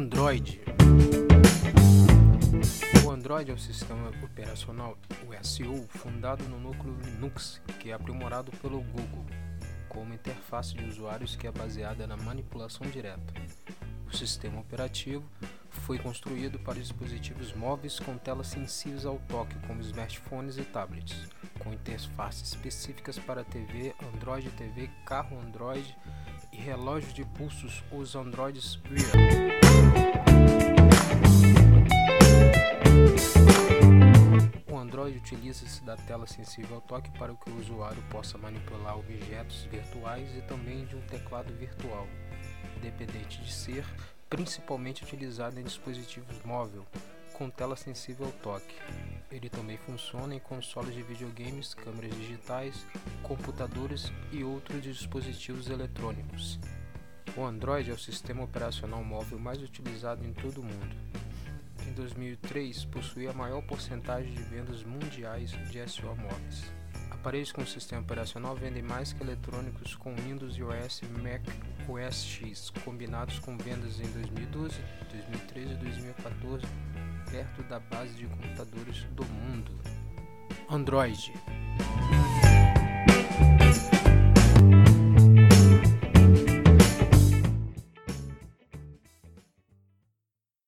Android. O Android é um sistema operacional, o SU, fundado no núcleo Linux, que é aprimorado pelo Google, com uma interface de usuários que é baseada na manipulação direta. O sistema operativo foi construído para dispositivos móveis com telas sensíveis ao toque, como smartphones e tablets, com interfaces específicas para TV, Android TV, carro Android e relógio de pulsos, os Androids Wear. Utiliza-se da tela sensível ao toque para que o usuário possa manipular objetos virtuais e também de um teclado virtual, dependente de ser principalmente utilizado em dispositivos móveis com tela sensível ao toque. Ele também funciona em consoles de videogames, câmeras digitais, computadores e outros dispositivos eletrônicos. O Android é o sistema operacional móvel mais utilizado em todo o mundo. Em 2003, possuía a maior porcentagem de vendas mundiais de SO móveis. Aparelhos com sistema operacional vendem mais que eletrônicos com Windows e OS Mac OS X, combinados com vendas em 2012, 2013 e 2014, perto da base de computadores do mundo. Android